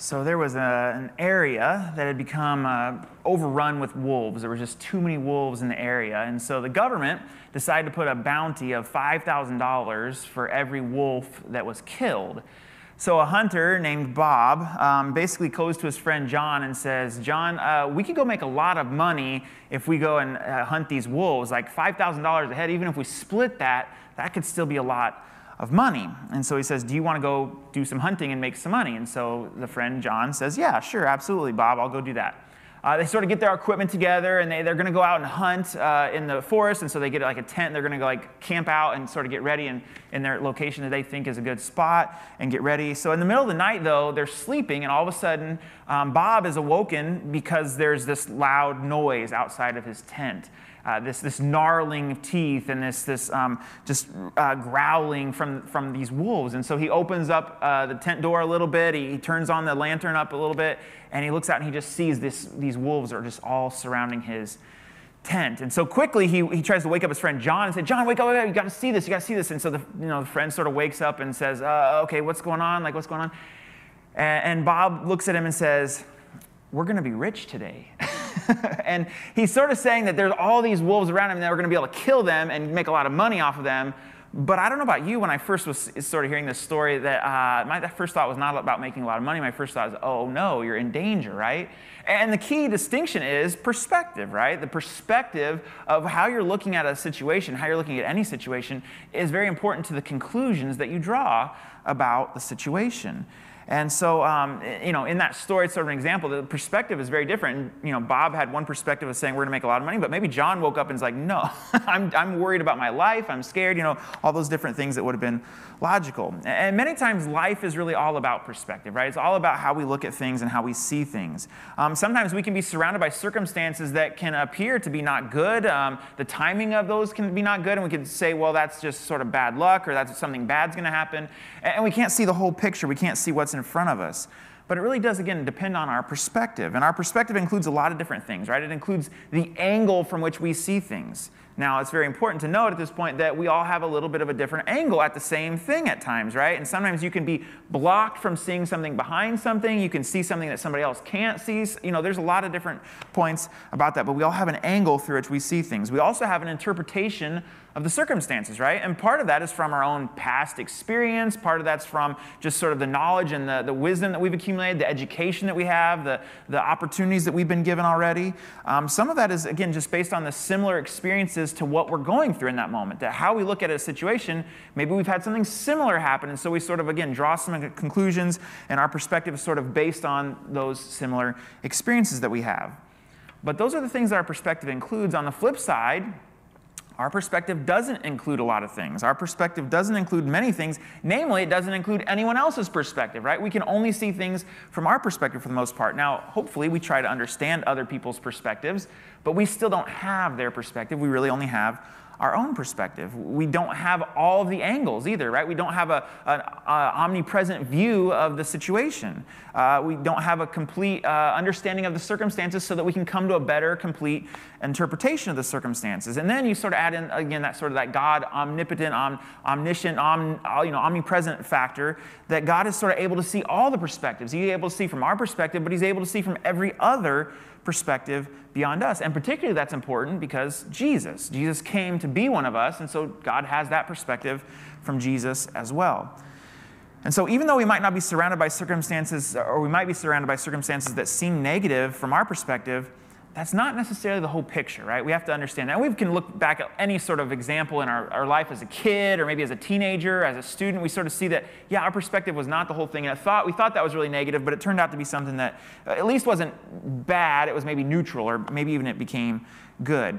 So there was a, an area that had become uh, overrun with wolves. There were just too many wolves in the area. And so the government decided to put a bounty of $5,000 for every wolf that was killed. So a hunter named Bob um, basically goes to his friend John and says, John, uh, we could go make a lot of money if we go and uh, hunt these wolves, like $5,000 a head. Even if we split that, that could still be a lot of money. And so he says, Do you want to go do some hunting and make some money? And so the friend John says, Yeah, sure, absolutely, Bob, I'll go do that. Uh, they sort of get their equipment together and they, they're going to go out and hunt uh, in the forest. And so they get like a tent. They're going to go like camp out and sort of get ready in, in their location that they think is a good spot and get ready. So in the middle of the night, though, they're sleeping. And all of a sudden, um, Bob is awoken because there's this loud noise outside of his tent uh, this, this gnarling of teeth and this, this um, just uh, growling from, from these wolves. And so he opens up uh, the tent door a little bit, he, he, turns on the lantern up a little bit, and he looks out and he just sees this, these wolves are just all surrounding his tent. And so quickly he, he tries to wake up his friend John and say, John, wake up, wake up, you got to see this, you got to see this. And so the, you know, the friend sort of wakes up and says, uh, okay, what's going on? Like, what's going on? And, and Bob looks at him and says, we're to be rich today. and he's sort of saying that there's all these wolves around him that we're going to be able to kill them and make a lot of money off of them. But I don't know about you, when I first was sort of hearing this story, that uh, my first thought was not about making a lot of money. My first thought was, oh no, you're in danger, right? And the key distinction is perspective, right? The perspective of how you're looking at a situation, how you're looking at any situation, is very important to the conclusions that you draw about the situation. And so, um, you know, in that story, it's sort of an example. The perspective is very different. You know, Bob had one perspective of saying we're going to make a lot of money, but maybe John woke up and was like, no, I'm, I'm worried about my life. I'm scared. You know, all those different things that would have been logical. And many times, life is really all about perspective, right? It's all about how we look at things and how we see things. Um, sometimes we can be surrounded by circumstances that can appear to be not good. Um, the timing of those can be not good, and we can say, well, that's just sort of bad luck, or that's something bad's going to happen. And we can't see the whole picture. We can't see what's in front of us. But it really does, again, depend on our perspective. And our perspective includes a lot of different things, right? It includes the angle from which we see things. Now, it's very important to note at this point that we all have a little bit of a different angle at the same thing at times, right? And sometimes you can be blocked from seeing something behind something. You can see something that somebody else can't see. You know, there's a lot of different points about that, but we all have an angle through which we see things. We also have an interpretation of the circumstances, right? And part of that is from our own past experience. Part of that's from just sort of the knowledge and the, the wisdom that we've accumulated, the education that we have, the, the opportunities that we've been given already. Um, some of that is, again, just based on the similar experiences to what we're going through in that moment. That how we look at a situation, maybe we've had something similar happen. And so we sort of, again, draw some conclusions, and our perspective is sort of based on those similar experiences that we have. But those are the things that our perspective includes. On the flip side, our perspective doesn't include a lot of things. Our perspective doesn't include many things. Namely, it doesn't include anyone else's perspective, right? We can only see things from our perspective for the most part. Now, hopefully, we try to understand other people's perspectives, but we still don't have their perspective. We really only have our own perspective. We don't have all of the angles either, right? We don't have a, an omnipresent view of the situation. Uh, we don't have a complete uh, understanding of the circumstances so that we can come to a better, complete interpretation of the circumstances. And then you sort of add in, again, that sort of that God omnipotent, om, omniscient, om, you know, omnipresent factor, that God is sort of able to see all the perspectives. He's able to see from our perspective, but he's able to see from every other perspective beyond us. And particularly that's important because Jesus. Jesus came to be one of us, and so God has that perspective from Jesus as well. And so, even though we might not be surrounded by circumstances, or we might be surrounded by circumstances that seem negative from our perspective, that's not necessarily the whole picture, right? We have to understand that. We can look back at any sort of example in our, our life as a kid or maybe as a teenager, as a student. We sort of see that, yeah, our perspective was not the whole thing. And I thought, we thought that was really negative, but it turned out to be something that uh, at least wasn't bad. It was maybe neutral or maybe even it became good.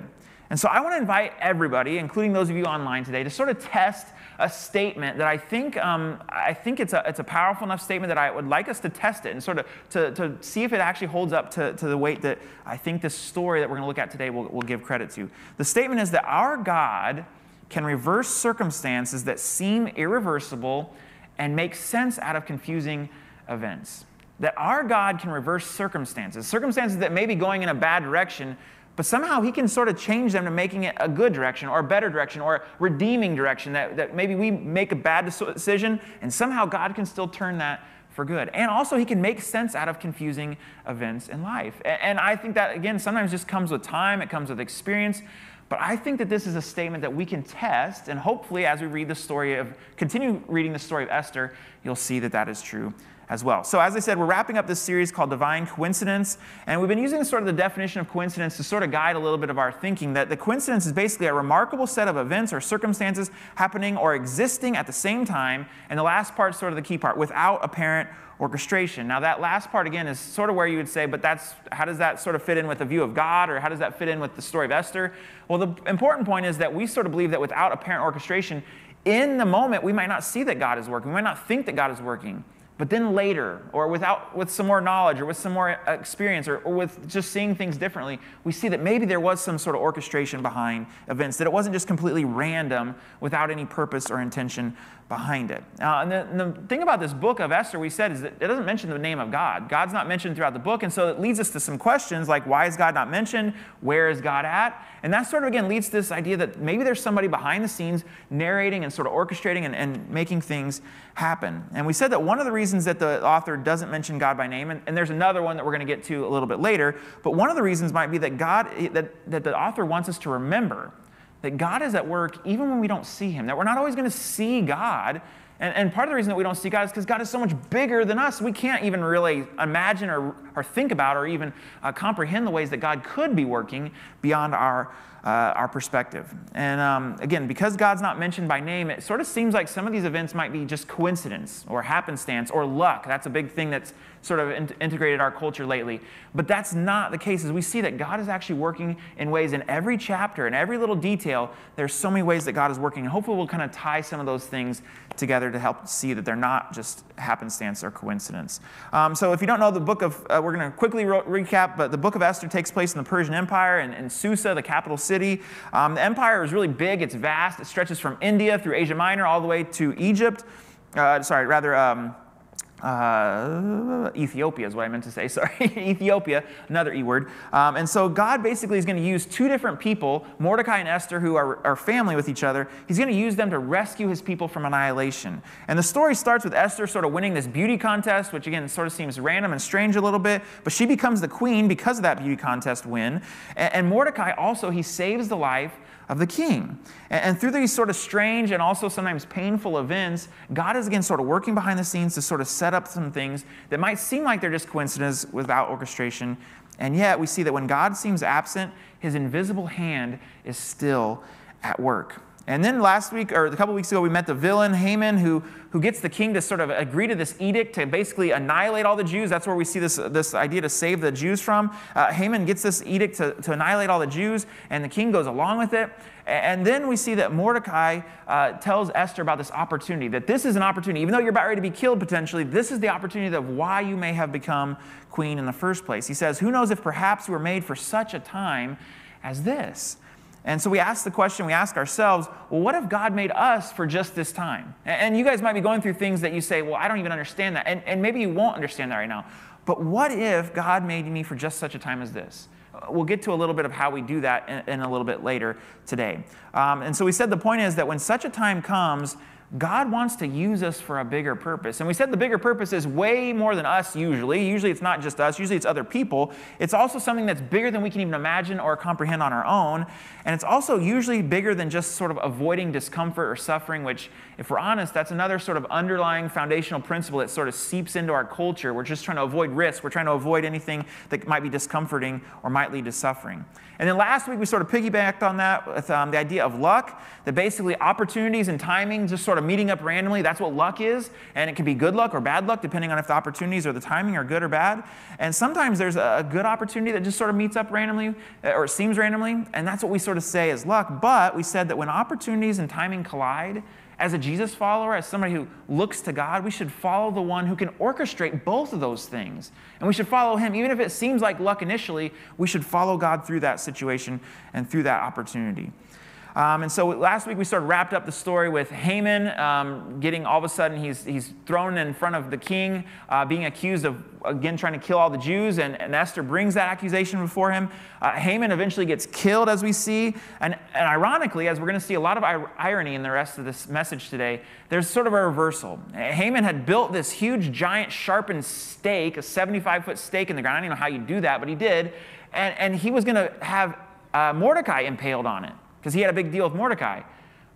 And so I want to invite everybody, including those of you online today, to sort of test a statement that I think, um, I think it's, a, it's a powerful enough statement that I would like us to test it and sort of to, to see if it actually holds up to, to the weight that I think this story that we're going to look at today will, will give credit to. The statement is that our God can reverse circumstances that seem irreversible and make sense out of confusing events. That our God can reverse circumstances, circumstances that may be going in a bad direction, but somehow he can sort of change them to making it a good direction or a better direction or a redeeming direction that, that maybe we make a bad decision and somehow God can still turn that for good. And also, he can make sense out of confusing events in life. And I think that, again, sometimes just comes with time, it comes with experience. But I think that this is a statement that we can test, and hopefully, as we read the story of, continue reading the story of Esther, you'll see that that is true as well. So, as I said, we're wrapping up this series called Divine Coincidence, and we've been using sort of the definition of coincidence to sort of guide a little bit of our thinking that the coincidence is basically a remarkable set of events or circumstances happening or existing at the same time, and the last part, is sort of the key part, without apparent orchestration. Now, that last part again is sort of where you would say, but that's how does that sort of fit in with the view of God, or how does that fit in with the story of Esther? Well, the important point is that we sort of believe that without apparent orchestration, in the moment, we might not see that God is working. We might not think that God is working. But then later, or without, with some more knowledge, or with some more uh, experience, or, or, with just seeing things differently, we see that maybe there was some sort of orchestration behind events, that it wasn't just completely random without any purpose or intention behind it. Uh, and, the, and, the, thing about this book of Esther, we said, is that it doesn't mention the name of God. God's not mentioned throughout the book, and so it leads us to some questions like why is God not mentioned? Where is God at? And that sort of again leads to this idea that maybe there's somebody behind the scenes narrating and sort of orchestrating and, and making things happen. And we said that one of the reasons that the author doesn't mention God by name, and, and there's another one that we're going to get to a little bit later, but one of the reasons might be that God, that, that the author wants us to remember that God is at work even when we don't see Him, that we're not always going to see God. And, and part of the reason that we don't see God is because God is so much bigger than us. We can't even really imagine or, or think about or even uh, comprehend the ways that God could be working beyond our uh, our perspective. And um, again, because God's not mentioned by name, it sort of seems like some of these events might be just coincidence or happenstance or luck. That's a big thing that's sort of in- integrated our culture lately. But that's not the case, as we see that God is actually working in ways in every chapter, in every little detail. There's so many ways that God is working. And hopefully, we'll kind of tie some of those things together to help see that they're not just happenstance or coincidence. Um, so, if you don't know the book of, uh, we're going to quickly re- recap, but the book of Esther takes place in the Persian Empire and in Susa, the capital city. Um, the empire is really big, it's vast, it stretches from India through Asia Minor all the way to Egypt. Uh, sorry, rather, um, uh, Ethiopia is what I meant to say, sorry. Ethiopia, another E word. Um, and so God basically is going to use two different people, Mordecai and Esther, who are, are family with each other. He's going to use them to rescue his people from annihilation. And the story starts with Esther sort of winning this beauty contest, which again sort of seems random and strange a little bit, but she becomes the queen because of that beauty contest win. And, and Mordecai also, he saves the life of the king. And, through these sort of strange and also sometimes painful events, God is again sort of working behind the scenes to sort of set up some things that might seem like they're just coincidence without orchestration. And yet we see that when God seems absent, his invisible hand is still at work. And then last week, or a couple weeks ago, we met the villain, Haman, who, who gets the king to sort of agree to this edict to basically annihilate all the Jews. That's where we see this, this idea to save the Jews from. Uh, Haman gets this edict to, to annihilate all the Jews, and the king goes along with it. And then we see that Mordecai uh, tells Esther about this opportunity, that this is an opportunity, even though you're about ready to be killed potentially, this is the opportunity of why you may have become queen in the first place. He says, Who knows if perhaps you were made for such a time as this? And so we ask the question, we ask ourselves, well, what if God made us for just this time? And you guys might be going through things that you say, well, I don't even understand that. And, and maybe you won't understand that right now. But what if God made me for just such a time as this? We'll get to a little bit of how we do that in, in a little bit later today. Um, and so we said the point is that when such a time comes, God wants to use us for a bigger purpose. And we said the bigger purpose is way more than us usually. Usually it's not just us, usually it's other people. It's also something that's bigger than we can even imagine or comprehend on our own. And it's also usually bigger than just sort of avoiding discomfort or suffering, which, if we're honest, that's another sort of underlying foundational principle that sort of seeps into our culture. We're just trying to avoid risk, we're trying to avoid anything that might be discomforting or might lead to suffering. And then last week we sort of piggybacked on that with um, the idea of luck, that basically opportunities and timing just sort of meeting up randomly, that's what luck is. And it can be good luck or bad luck, depending on if the opportunities or the timing are good or bad. And sometimes there's a good opportunity that just sort of meets up randomly uh, or seems randomly, and that's what we sort of say is luck. But we said that when opportunities and timing collide, as a Jesus follower, as somebody who looks to God, we should follow the one who can orchestrate both of those things. And we should follow him. Even if it seems like luck initially, we should follow God through that situation and through that opportunity. Um, and so last week we sort of wrapped up the story with Haman um, getting all of a sudden he's, he's thrown in front of the king, uh, being accused of again trying to kill all the Jews, and, and Esther brings that accusation before him. Uh, Haman eventually gets killed, as we see. And, and ironically, as we're going to see a lot of irony in the rest of this message today, there's sort of a reversal. Haman had built this huge, giant, sharpened stake, a 75 foot stake in the ground. I don't even know how you do that, but he did. And, and he was going to have uh, Mordecai impaled on it because he had a big deal with Mordecai.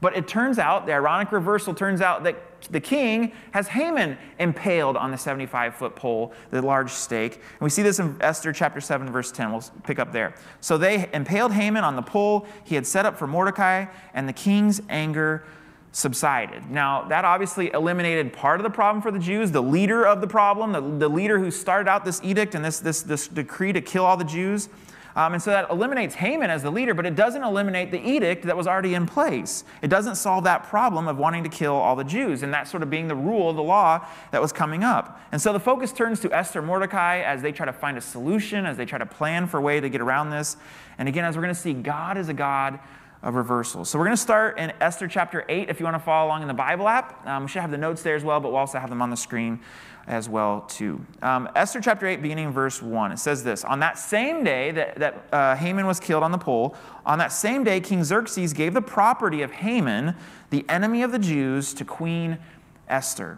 But it turns out, the ironic reversal turns out that the king has Haman impaled on the 75 foot pole, the large stake. And we see this in Esther chapter 7, verse 10. We'll pick up there. So they impaled Haman on the pole he had set up for Mordecai, and the king's anger subsided. Now, that obviously eliminated part of the problem for the Jews, the leader of the problem, the, the leader who started out this edict and this, this, this decree to kill all the Jews. Um, and so that eliminates Haman as the leader, but it doesn't eliminate the edict that was already in place. It doesn't solve that problem of wanting to kill all the Jews, and that sort of being the rule, the law that was coming up. And so the focus turns to Esther Mordecai as they try to find a solution, as they try to plan for a way to get around this. And again, as we're going to see, God is a God of reversal. So we're going to start in Esther chapter 8 if you want to follow along in the Bible app. Um, we should have the notes there as well, but we'll also have them on the screen as well too. Um, Esther chapter 8, beginning verse 1, it says this, On that same day that, that uh, Haman was killed on the pole, on that same day King Xerxes gave the property of Haman, the enemy of the Jews, to Queen Esther.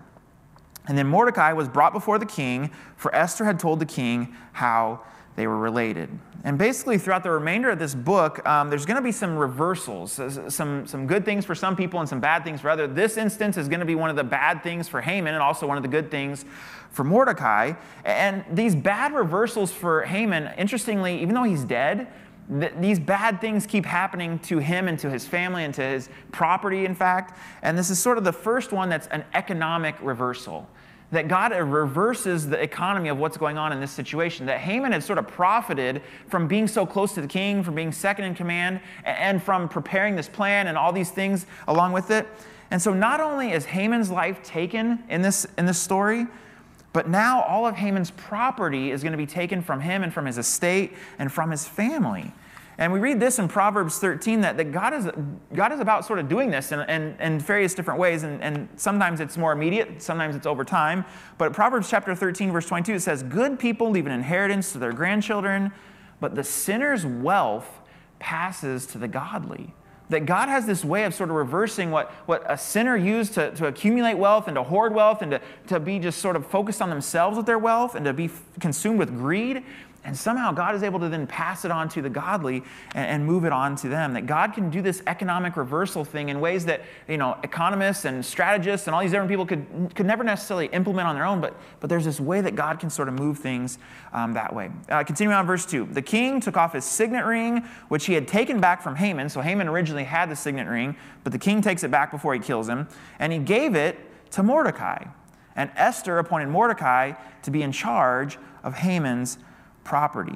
And then Mordecai was brought before the king, for Esther had told the king how they were related. And basically, throughout the remainder of this book, um, there's going to be some reversals, some, some good things for some people and some bad things for others. This instance is going to be one of the bad things for Haman and also one of the good things for Mordecai. And these bad reversals for Haman, interestingly, even though he's dead, th- these bad things keep happening to him and to his family and to his property, in fact. And this is sort of the first one that's an economic reversal that God reverses the economy of what's going on in this situation. That Haman had sort of profited from being so close to the king, from being second in command, and from preparing this plan and all these things along with it. And so not only is Haman's life taken in this, in this story, but now all of Haman's property is going to be taken from him and from his estate and from his family. And we read this in Proverbs 13 that, that God, is, God is about sort of doing this in, in, in various different ways. And, and sometimes it's more immediate, sometimes it's over time. But Proverbs chapter 13, verse 22, it says, Good people leave an inheritance to their grandchildren, but the sinner's wealth passes to the godly. That God has this way of sort of reversing what, what a sinner used to, to accumulate wealth and to hoard wealth and to, to be just sort of focused on themselves with their wealth and to be consumed with greed. And somehow God is able to then pass it on to the godly and, and, move it on to them. That God can do this economic reversal thing in ways that you know economists and strategists and all these different people could, could never necessarily implement on their own, but, but there's this way that God can sort of move things um, that way. Uh, continuing on verse 2. The king took off his signet ring, which he had taken back from Haman. So Haman originally had the signet ring, but the king takes it back before he kills him, and he gave it to Mordecai. And Esther appointed Mordecai to be in charge of Haman's property.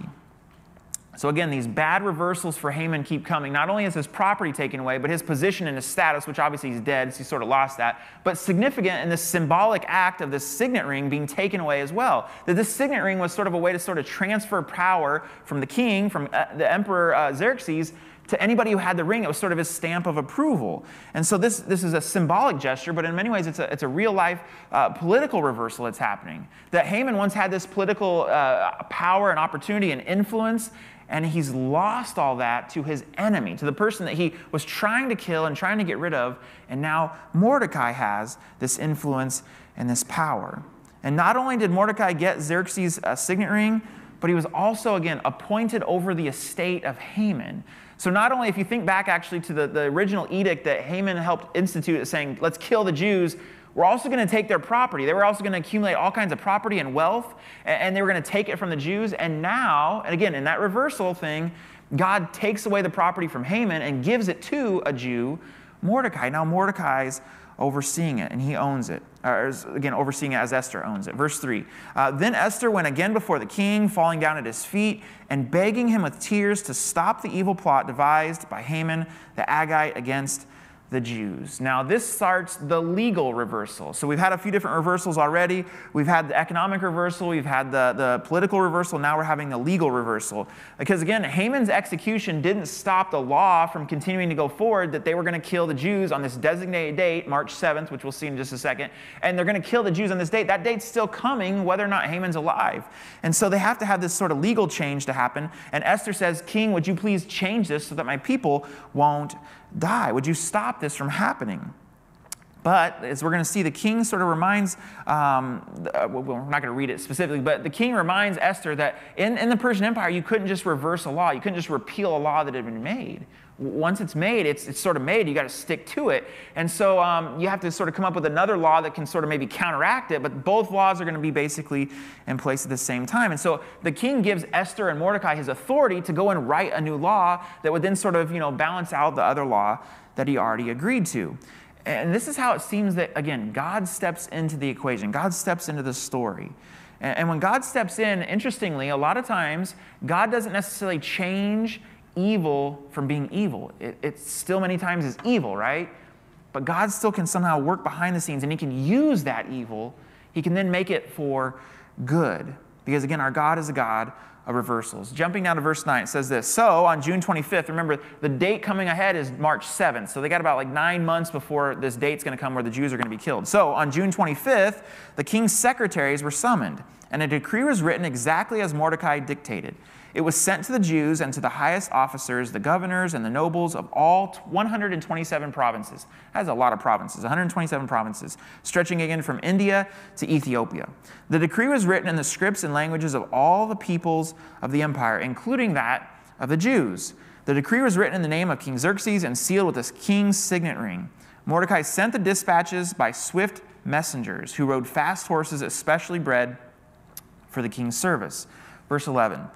So again, these bad reversals for Haman keep coming. Not only is his property taken away, but his position and his status, which obviously he's dead, so he sort of lost that, but significant in this symbolic act of this signet ring being taken away as well. That this signet ring was sort of a way to sort of transfer power from the king, from uh, the emperor uh, Xerxes, to anybody who had the ring, it was sort of his stamp of approval. And so this, this is a symbolic gesture, but in many ways it's a, it's a real life uh, political reversal that's happening. That Haman once had this political uh, power and opportunity and influence, and he's lost all that to his enemy, to the person that he was trying to kill and trying to get rid of. And now Mordecai has this influence and this power. And not only did Mordecai get Xerxes' uh, signet ring, but he was also, again, appointed over the estate of Haman. So, not only if you think back actually to the, the original edict that Haman helped institute, saying, let's kill the Jews, we're also going to take their property. They were also going to accumulate all kinds of property and wealth, and they were going to take it from the Jews. And now, and again, in that reversal thing, God takes away the property from Haman and gives it to a Jew, Mordecai. Now, Mordecai's overseeing it, and he owns it. Or again, overseeing it as Esther owns it. Verse 3 uh, Then Esther went again before the king, falling down at his feet and begging him with tears to stop the evil plot devised by Haman the Agagite against the Jews. Now, this starts the legal reversal. So, we've had a few different reversals already. We've had the economic reversal, we've had the, the political reversal, now we're having the legal reversal. Because again, Haman's execution didn't stop the law from continuing to go forward that they were going to kill the Jews on this designated date, March 7th, which we'll see in just a second. And they're going to kill the Jews on this date. That date's still coming, whether or not Haman's alive. And so, they have to have this sort of legal change to happen. And Esther says, King, would you please change this so that my people won't die? Would you stop this from happening? But as we're going to see, the king sort of reminds, um, well, we're not going to read it specifically, but the king reminds Esther that in, in the Persian Empire, you couldn't just reverse a law. You couldn't just repeal a law that had been made. Once it's made, it's, it's sort of made. You got to stick to it. And so um, you have to sort of come up with another law that can sort of maybe counteract it, but both laws are going to be basically in place at the same time. And so the king gives Esther and Mordecai his authority to go and write a new law that would then sort of, you know, balance out the other law that he already agreed to. And this is how it seems that, again, God steps into the equation, God steps into the story. And when God steps in, interestingly, a lot of times, God doesn't necessarily change evil from being evil. It, it still many times is evil, right? But God still can somehow work behind the scenes and He can use that evil. He can then make it for good. Because again, our God is a God of reversals. Jumping down to verse 9, it says this So on June 25th, remember the date coming ahead is March 7th. So they got about like nine months before this date's going to come where the Jews are going to be killed. So on June 25th, the king's secretaries were summoned, and a decree was written exactly as Mordecai dictated. It was sent to the Jews and to the highest officers, the governors and the nobles of all 127 provinces. That's a lot of provinces, 127 provinces, stretching again from India to Ethiopia. The decree was written in the scripts and languages of all the peoples of the empire, including that of the Jews. The decree was written in the name of King Xerxes and sealed with the king's signet ring. Mordecai sent the dispatches by swift messengers who rode fast horses, especially bred for the king's service. Verse 11.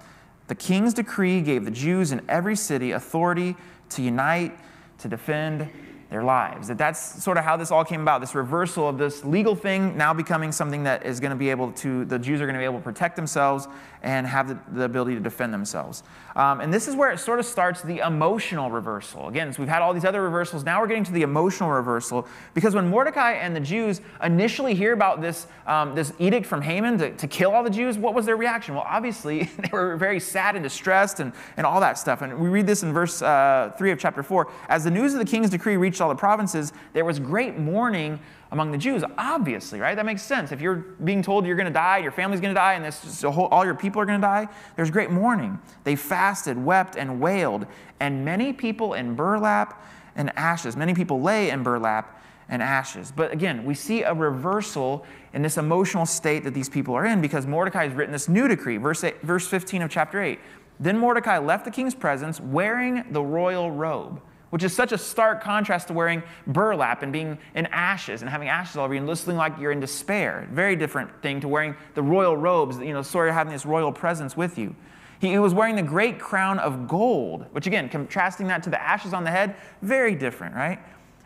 The king's decree gave the Jews in every city authority to unite, to defend their lives. That that's sort of how this all came about. This reversal of this legal thing now becoming something that is going to be able to, the Jews are going to be able to protect themselves and have the, the ability to defend themselves. Um, and this is where it sort of starts the emotional reversal. Again, so we've had all these other reversals. Now we're getting to the emotional reversal because when Mordecai and the Jews initially hear about this, um, this edict from Haman to, to kill all the Jews, what was their reaction? Well, obviously, they were very sad and distressed and, and all that stuff. And we read this in verse uh, 3 of chapter 4. As the news of the king's decree reached all the provinces, there was great mourning among the Jews. Obviously, right? That makes sense. If you're being told you're going to die, your family's going to die, and this, whole, all your people are going to die, there's great mourning. They fasted, wept, and wailed, and many people in burlap and ashes. Many people lay in burlap and ashes. But again, we see a reversal in this emotional state that these people are in because Mordecai has written this new decree, verse, 8, verse 15 of chapter 8. Then Mordecai left the king's presence wearing the royal robe which is such a stark contrast to wearing burlap and being in ashes and having ashes all over you and listening like you're in despair. Very different thing to wearing the royal robes, you know, sort of having this royal presence with you. He was wearing the great crown of gold, which again, contrasting that to the ashes on the head, very different, right?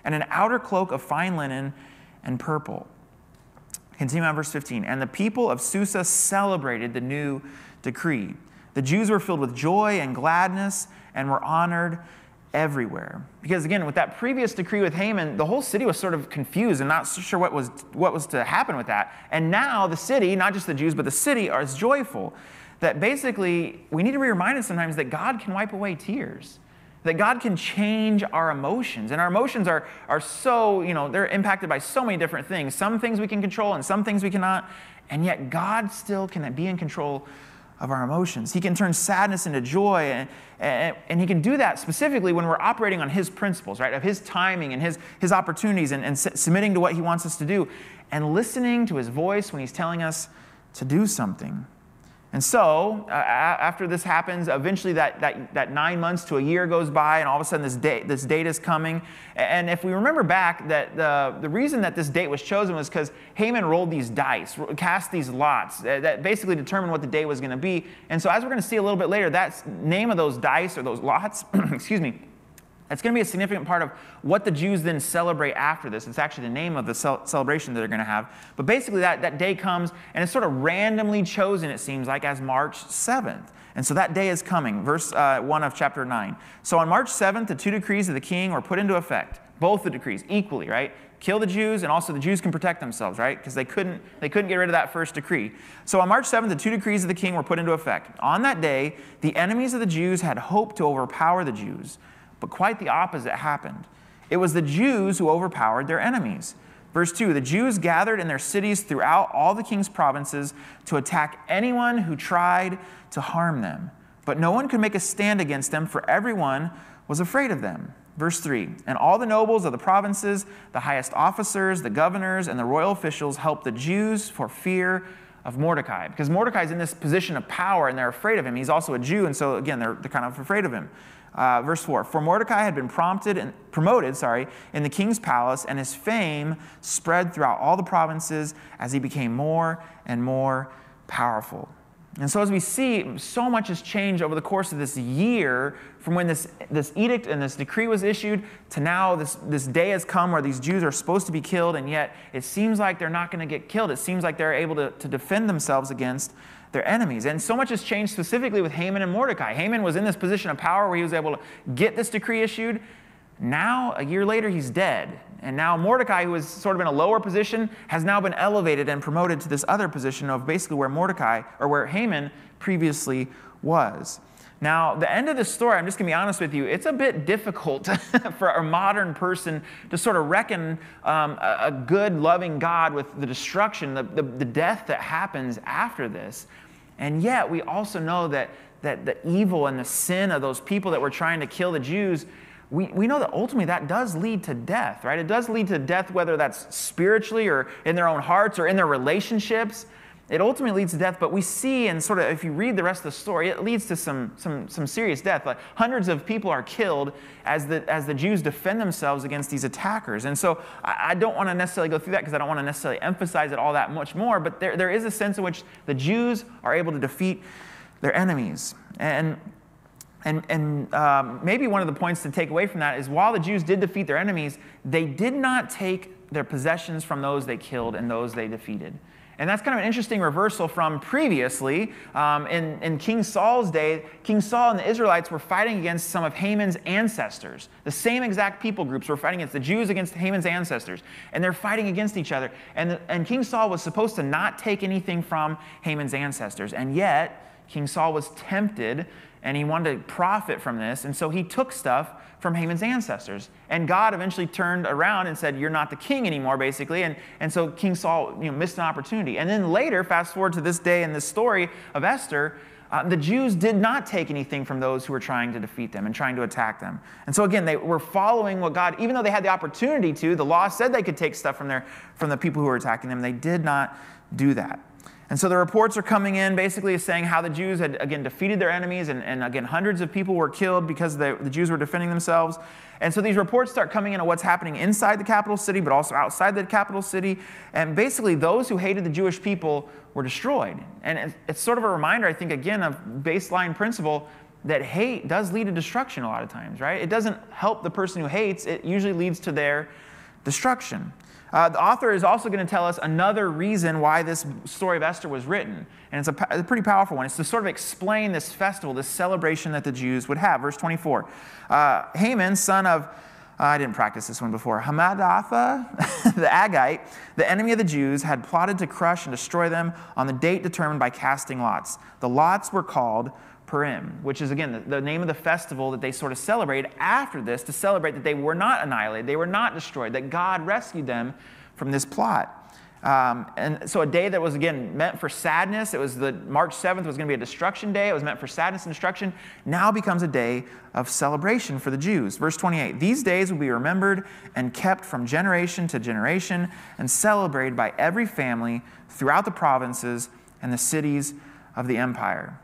And an outer cloak of fine linen and purple. Continue on verse 15. And the people of Susa celebrated the new decree. The Jews were filled with joy and gladness and were honored everywhere. Because again, with that previous decree with Haman, the whole city was sort of confused and not sure what was, what was to happen with that. And now the city, not just the Jews, but the city, are joyful. That basically, we need to be reminded sometimes that God can wipe away tears. That God can change our emotions. And our emotions are, are so, you know, they're impacted by so many different things. Some things we can control and some things we cannot. And yet, God still can be in control of our emotions. He can turn sadness into joy, and, and, and, He can do that specifically when we're operating on His principles, right? Of His timing and His, his opportunities and, and submitting to what He wants us to do and listening to His voice when He's telling us to do something. And so, uh, after this happens, eventually that, that, that nine months to a year goes by, and all of a sudden this date, this date is coming. And if we remember back, that the, the reason that this date was chosen was because Haman rolled these dice, cast these lots that basically determined what the day was going to be. And so, as we're going to see a little bit later, that name of those dice or those lots, excuse me, It's going to be a significant part of what the Jews then celebrate after this. It's actually the name of the celebration that they're going to have. But basically, that, that day comes and it's sort of randomly chosen, it seems like, as March 7th. And so that day is coming. Verse uh, 1 of chapter 9. So on March 7th, the two decrees of the king were put into effect. Both the decrees, equally, right? Kill the Jews, and also the Jews can protect themselves, right? Because they couldn't, they couldn't get rid of that first decree. So on March 7th, the two decrees of the king were put into effect. On that day, the enemies of the Jews had hoped to overpower the Jews. But quite the opposite happened. It was the Jews who overpowered their enemies. Verse 2 The Jews gathered in their cities throughout all the king's provinces to attack anyone who tried to harm them. But no one could make a stand against them, for everyone was afraid of them. Verse 3 And all the nobles of the provinces, the highest officers, the governors, and the royal officials helped the Jews for fear of Mordecai. Because Mordecai is in this position of power and they're afraid of him. He's also a Jew, and so again, they're, they're kind of afraid of him. Uh, verse 4 For Mordecai had been prompted and promoted, sorry, in the king's palace, and his fame spread throughout all the provinces as he became more and more powerful. And so, as we see, so much has changed over the course of this year from when this, this edict and this decree was issued to now this, this day has come where these Jews are supposed to be killed, and yet it seems like they're not going to get killed. It seems like they're able to, to defend themselves against their enemies. And so much has changed specifically with Haman and Mordecai. Haman was in this position of power where he was able to get this decree issued. Now, a year later, he's dead. And now Mordecai, who was sort of in a lower position, has now been elevated and promoted to this other position of basically where Mordecai or where Haman previously was. Now, the end of this story, I'm just going to be honest with you, it's a bit difficult for a modern person to sort of reckon um, a, a, good, loving God with the destruction, the, the, the death that happens after this. And yet, we also know that, that the evil and the sin of those people that were trying to kill the Jews, we, we know that ultimately that does lead to death, right? It does lead to death, whether that's spiritually or in their own hearts or in their relationships. It ultimately leads to death, but we see, and sort of, if you read the rest of the story, it leads to some, some, some serious death. Like hundreds of people are killed as the, as the Jews defend themselves against these attackers. And so I, I don't want to necessarily go through that because I don't want to necessarily emphasize it all that much more, but there, there is a sense in which the Jews are able to defeat their enemies. And and, and um, maybe one of the points to take away from that is while the Jews did defeat their enemies, they did not take their possessions from those they killed and those they defeated. And that's kind of an interesting reversal from previously. Um, in, in King Saul's day, King Saul and the Israelites were fighting against some of Haman's ancestors. The same exact people groups were fighting against the Jews against Haman's ancestors. And they're fighting against each other. And, and King Saul was supposed to not take anything from Haman's ancestors. And yet, King Saul was tempted and he wanted to profit from this. And so he took stuff from Haman's ancestors. And God eventually turned around and said, You're not the king anymore, basically. And, and so King Saul you know, missed an opportunity. And then later, fast forward to this day in this story of Esther, uh, the Jews did not take anything from those who were trying to defeat them and trying to attack them. And so again, they were following what God, even though they had the opportunity to, the law said they could take stuff from, their, from the people who were attacking them, they did not do that. And so the reports are coming in basically saying how the Jews had, again, defeated their enemies, and, and again, hundreds of people were killed because the, the Jews were defending themselves. And so these reports start coming in on what's happening inside the capital city, but also outside the capital city. And basically, those who hated the Jewish people were destroyed. And it's sort of a reminder, I think, again, of baseline principle that hate does lead to destruction a lot of times, right? It doesn't help the person who hates, it usually leads to their destruction. Uh, the author is also going to tell us another reason why this story of Esther was written. And it's a, a, pretty powerful one. It's to sort of explain this festival, this celebration that the Jews would have. Verse 24 uh, Haman, son of, uh, I didn't practice this one before, Hammedatha, the Agagite, the enemy of the Jews, had plotted to crush and destroy them on the date determined by casting lots. The lots were called Purim, which is again the, the, name of the festival that they sort of celebrate after this to celebrate that they were not annihilated, they were not destroyed, that God rescued them from this plot. Um, and so a day that was again meant for sadness, it was the March 7th was going to be a destruction day. It was meant for sadness and destruction. Now becomes a day of celebration for the Jews. Verse 28 These days will be remembered and kept from generation to generation and celebrated by every family throughout the provinces and the cities of the empire.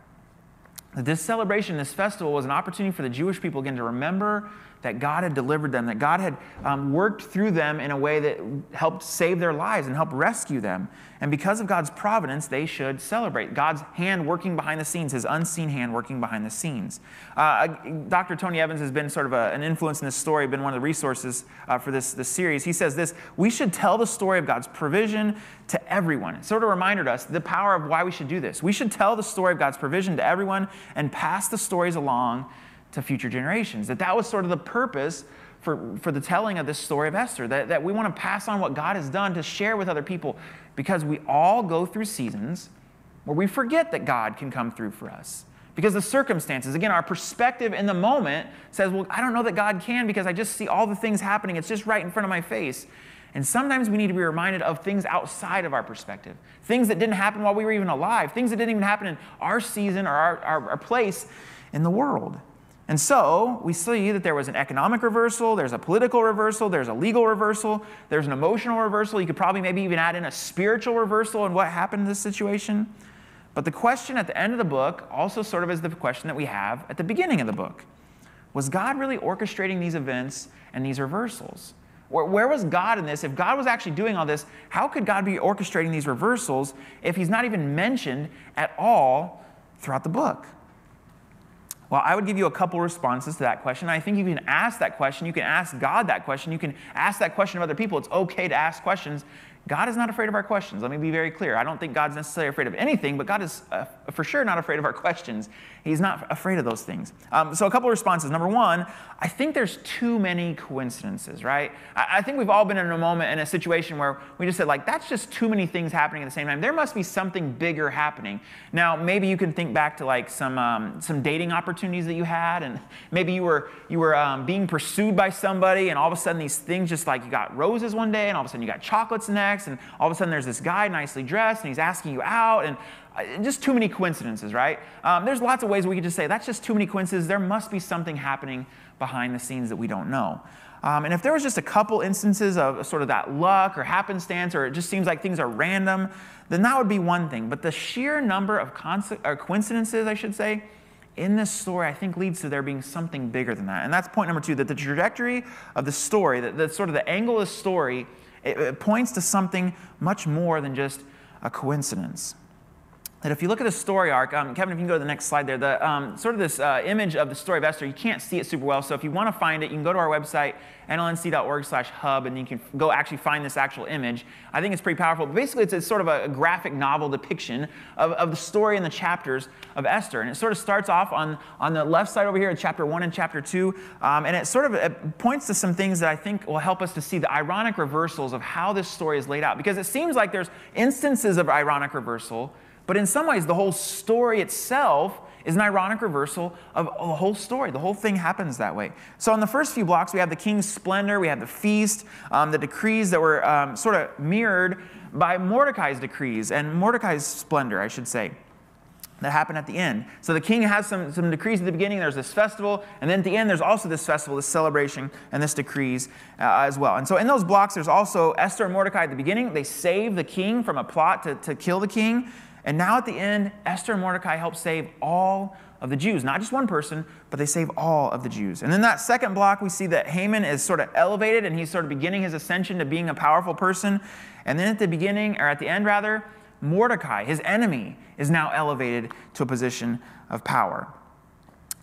This celebration, this festival, was an opportunity for the Jewish people again to remember that God had delivered them, that God had um, worked through them in a way that helped save their lives and help rescue them. And because of God's providence, they should celebrate God's hand working behind the scenes, his unseen hand working behind the scenes. Uh, Dr. Tony Evans has been sort of a, an influence in this story, been one of the resources uh, for this, this series. He says this We should tell the story of God's provision to everyone. It sort of reminded us the power of why we should do this. We should tell the story of God's provision to everyone and pass the stories along to future generations. That that was sort of the purpose for, for the telling of this story of Esther, that, that we want to pass on what God has done to share with other people because we all go through seasons where we forget that God can come through for us. Because the circumstances, again, our perspective in the moment says, well, I don't know that God can because I just see all the things happening. It's just right in front of my face. And sometimes we need to be reminded of things outside of our perspective, things that didn't happen while we were even alive, things that didn't even happen in our season or our, our, our place in the world. And so we see that there was an economic reversal, there's a political reversal, there's a legal reversal, there's an emotional reversal. You could probably maybe even add in a spiritual reversal in what happened in this situation. But the question at the end of the book also sort of is the question that we have at the beginning of the book. Was God really orchestrating these events and these reversals? Where was God in this? If God was actually doing all this, how could God be orchestrating these reversals if he's not even mentioned at all throughout the book? Well, I would give you a couple responses to that question. I think you can ask that question. You can ask God that question. You can ask that question of other people. It's okay to ask questions God is not afraid of our questions. Let me be very clear. I don't think God's necessarily afraid of anything, but God is uh, for sure not afraid of our questions. He's not afraid of those things. Um, so, a couple of responses. Number one, I think there's too many coincidences, right? I, I, think we've all been in a moment, in a situation where we just said, like, that's just too many things happening at the same time. There must be something bigger happening. Now, maybe you can think back to like some, um, some dating opportunities that you had, and maybe you were, you were um, being pursued by somebody, and all of a sudden these things just like you got roses one day, and all of a sudden you got chocolates next and all of a sudden there's this guy nicely dressed, and he's asking you out, and just too many coincidences, right? Um, there's lots of ways we could just say that's just too many coincidences. There must be something happening behind the scenes that we don't know. Um, and if there was just a couple instances of sort of that luck or happenstance, or it just seems like things are random, then that would be one thing. But the sheer number of coincidences, I should say, in this story, I think leads to there being something bigger than that. And that's point number two that the trajectory of the story, that sort of the angle of the story, it, it points to something much more than just a coincidence that if you look at the story arc, um, Kevin, if you can go to the next slide there, the um, sort of this uh, image of the story of Esther, you can't see it super well. So if you want to find it, you can go to our website, nlnc.org/hub, and you can go actually find this actual image. I think it's pretty powerful. But basically, it's, it's sort of a, graphic novel depiction of, of the story and the chapters of Esther, and it sort of starts off on on the left side over here, in chapter one and chapter two, um, and it sort of it points to some things that I think will help us to see the ironic reversals of how this story is laid out, because it seems like there's instances of ironic reversal but in some ways, the whole story itself is an ironic reversal of the whole story. The whole thing happens that way. So, in the first few blocks, we have the king's splendor, we have the feast, um, the decrees that were um, sort of mirrored by Mordecai's decrees and Mordecai's splendor, I should say. That happened at the end. So the king has some, some decrees at the beginning. There's this festival, and then at the end, there's also this festival, this celebration, and this decrees uh, as well. And so in those blocks, there's also Esther and Mordecai at the beginning. They save the king from a plot to, to kill the king. And now at the end, Esther and Mordecai help save all of the Jews, not just one person, but they save all of the Jews. And then that second block, we see that Haman is sort of elevated and he's sort of beginning his ascension to being a powerful person. And then at the beginning, or at the end rather, Mordecai, his enemy, is now elevated to a position of power.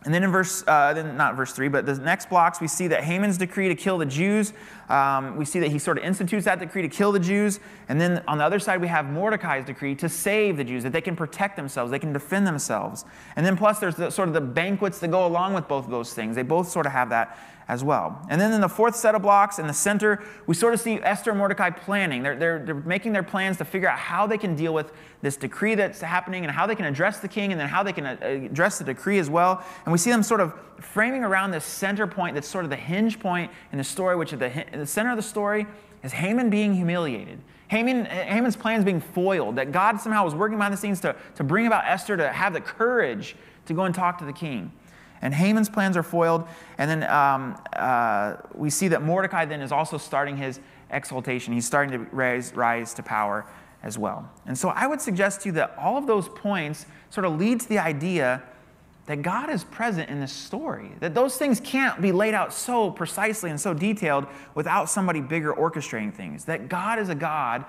And then in verse, uh, then not verse 3, but the next blocks, we see that Haman's decree to kill the Jews, um, we see that he sort of institutes that decree to kill the Jews. And then on the other side, we have Mordecai's decree to save the Jews, that they can protect themselves, they can defend themselves. And then plus, there's the, sort of the banquets that go along with both of those things. They both sort of have that as well. And then in the fourth set of blocks in the center, we sort of see Esther and Mordecai planning. They're, they're, they're making their plans to figure out how they can deal with this decree that's happening and how they can address the king and then how they can uh, address the decree as well. And we see them sort of framing around this center point that's sort of the hinge point in the story, which at the, the center of the story is Haman being humiliated. Haman, Haman's plans being foiled, that God somehow was working behind the scenes to, to bring about Esther to have the courage to go and talk to the king. And Haman's plans are foiled. And then um, uh, we see that Mordecai then is also starting his exaltation. He's starting to rise, rise to power as well. And so I would suggest to you that all of those points sort of lead to the idea that God is present in this story, that those things can't be laid out so precisely and so detailed without somebody bigger orchestrating things, that God is a God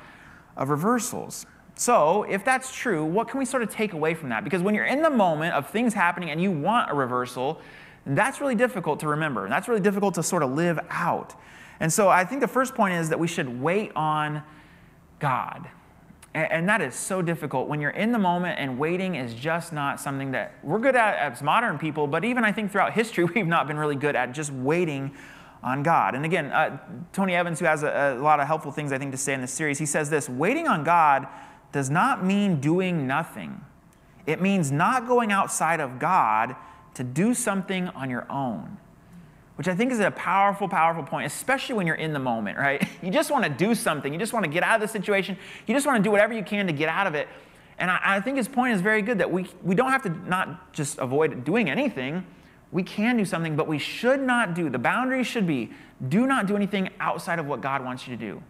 of reversals. So, if that's true, what can we sort of take away from that? Because when you're in the moment of things happening and you want a reversal, that's really difficult to remember. And that's really difficult to sort of live out. And so, I think the first point is that we should wait on God. And that is so difficult when you're in the moment and waiting is just not something that we're good at as modern people, but even I think throughout history, we've not been really good at just waiting on God. And again, uh, Tony Evans, who has a, a lot of helpful things I think to say in this series, he says this waiting on God does not mean doing nothing, it means not going outside of God to do something on your own which I think is a powerful, powerful point, especially when you're in the moment, right? You just want to do something. You just want to get out of the situation. You just want to do whatever you can to get out of it. And I, I, think his point is very good that we, we don't have to not just avoid doing anything. We can do something, but we should not do. The boundary should be do not do anything outside of what God wants you to do.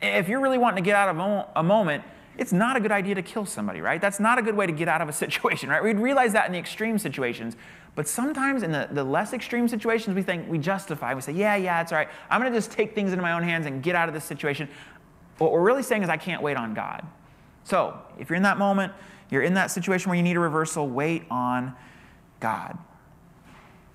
If you're really wanting to get out of a moment, it's not a good idea to kill somebody, right? That's not a good way to get out of a situation, right? We'd realize that in the extreme situations. But sometimes in the, the less extreme situations, we think we justify. We say, yeah, yeah, it's all right. I'm going to just take things into my own hands and get out of this situation. What we're really saying is, I can't wait on God. So if you're in that moment, you're in that situation where you need a reversal, wait on God.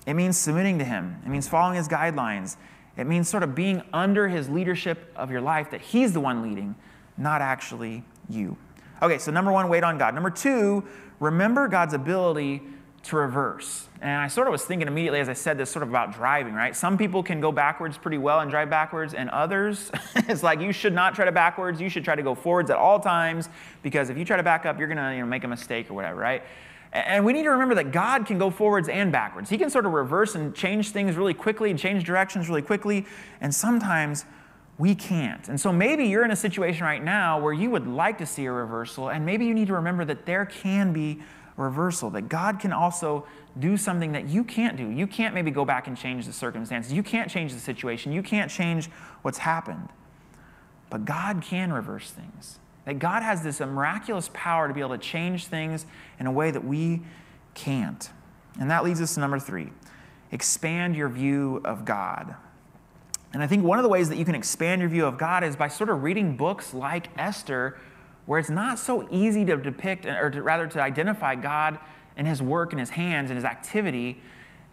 It means submitting to Him, it means following His guidelines. It means sort of being under His leadership of your life, that He's the one leading, not actually you. Okay, so number one, wait on God. Number two, remember God's ability to reverse. And I sort of was thinking immediately as I said this, sort of about driving, right? Some people can go backwards pretty well and drive backwards, and others, it's like you should not try to backwards. You should try to go forwards at all times because if you try to back up, you're going to you know, make a mistake or whatever, right? And we need to remember that God can go forwards and backwards. He can sort of reverse and change things really quickly and change directions really quickly. And sometimes we can't. And so maybe you're in a situation right now where you would like to see a reversal, and maybe you need to remember that there can be reversal, that God can also do something that you can't do. You can't maybe go back and change the circumstances. You can't change the situation. You can't change what's happened. But God can reverse things. That God has this miraculous power to be able to change things in a way that we can't. And that leads us to number three expand your view of God. And I think one of the ways that you can expand your view of God is by sort of reading books like Esther, where it's not so easy to depict, or to, rather to identify God and his work and his hands and his activity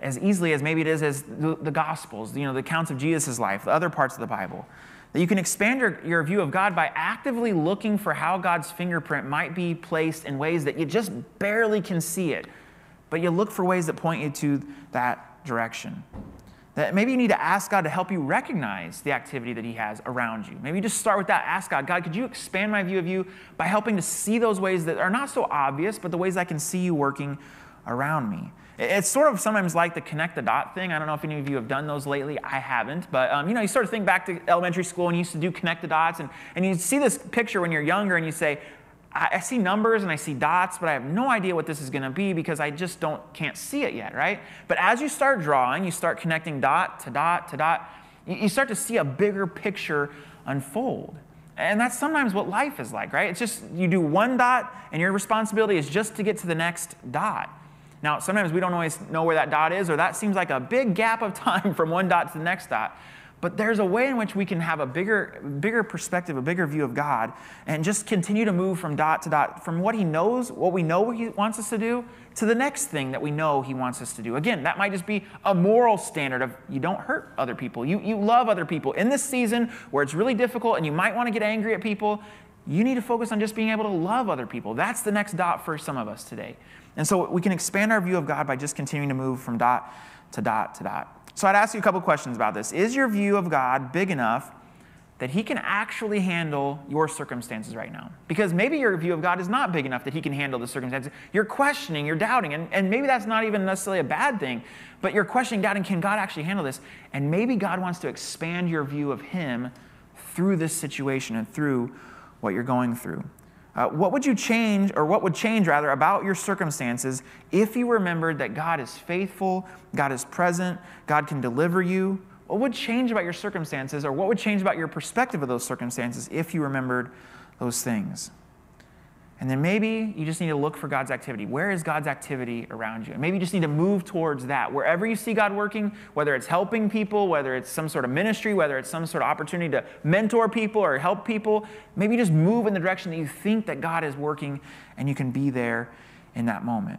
as easily as maybe it is as the, the Gospels, you know, the accounts of Jesus' life, the other parts of the Bible. That you can expand your, your view of God by actively looking for how God's fingerprint might be placed in ways that you just barely can see it, but you look for ways that point you to that direction. That maybe you need to ask God to help you recognize the activity that He has around you. Maybe you just start with that. Ask God, God, could you expand my view of you by helping to see those ways that are not so obvious, but the ways I can see you working around me? It's sort of sometimes like the connect the dot thing. I don't know if any of you have done those lately. I haven't. But, um, you know, you sort of think back to elementary school and you used to do connect the dots. And, and you see this picture when you're younger and you say, I, see numbers and I see dots, but I have no idea what this is going to be because I just don't can't see it yet, right? But as you start drawing, you start connecting dot to dot to dot, you, you start to see a bigger picture unfold. And that's sometimes what life is like, right? It's just you do one dot and your responsibility is just to get to the next dot. Now, sometimes we don't always know where that dot is, or that seems like a big gap of time from one dot to the next dot. But there's a way in which we can have a bigger, bigger perspective, a bigger view of God, and just continue to move from dot to dot, from what He knows, what we know what He wants us to do, to the next thing that we know He wants us to do. Again, that might just be a moral standard of you don't hurt other people, you, you love other people. In this season where it's really difficult and you might want to get angry at people, you need to focus on just being able to love other people. That's the next dot for some of us today. And so we can expand our view of God by just continuing to move from dot to dot to dot. So I'd ask you a couple questions about this. Is your view of God big enough that He can actually handle your circumstances right now? Because maybe your view of God is not big enough that He can handle the circumstances. You're questioning, you're doubting, and, and maybe that's not even necessarily a bad thing, but you're questioning, doubting, can God actually handle this? And maybe God wants to expand your view of Him through this situation and through what you're going through. Uh, what would you change, or what would change rather, about your circumstances if you remembered that God is faithful, God is present, God can deliver you? What would change about your circumstances, or what would change about your perspective of those circumstances if you remembered those things? And then maybe you just need to look for God's activity. Where is God's activity around you? And maybe you just need to move towards that. Wherever you see God working, whether it's helping people, whether it's some sort of ministry, whether it's some sort of opportunity to mentor people or help people, maybe just move in the direction that you think that God is working and you can be there in that moment.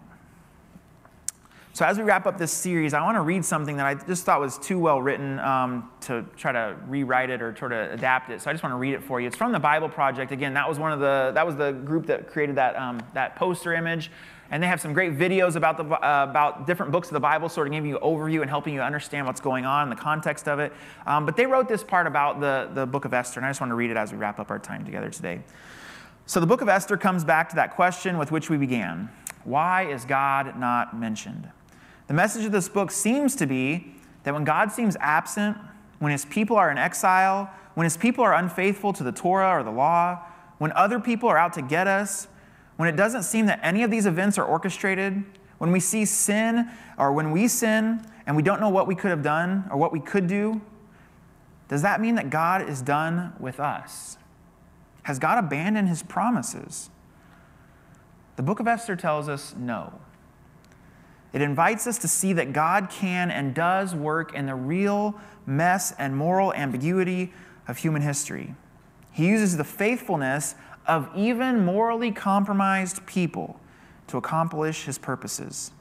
So, as we wrap up this series, I want to read something that I just thought was too well written um, to try to rewrite it or sort of adapt it. So, I just want to read it for you. It's from the Bible Project. Again, that was one of the that was the group that created that um, that poster image, and they have some great videos about the uh, about different books of the Bible, sort of giving you an overview and helping you understand what's going on in the context of it. Um, but they wrote this part about the the book of Esther, and I just want to read it as we wrap up our time together today. So, the book of Esther comes back to that question with which we began: Why is God not mentioned? The message of this book seems to be that when God seems absent, when his people are in exile, when his people are unfaithful to the Torah or the law, when other people are out to get us, when it doesn't seem that any of these events are orchestrated, when we see sin or when we sin and we don't know what we could have done or what we could do, does that mean that God is done with us? Has God abandoned his promises? The book of Esther tells us no. It invites us to see that God can and does work in the real mess and moral ambiguity of human history. He uses the faithfulness of even morally compromised people to accomplish his purposes.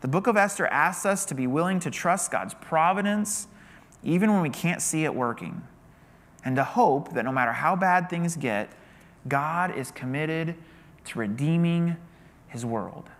The book of Esther asks us to be willing to trust God's providence even when we can't see it working, and to hope that no matter how bad things get, God is committed to redeeming his world.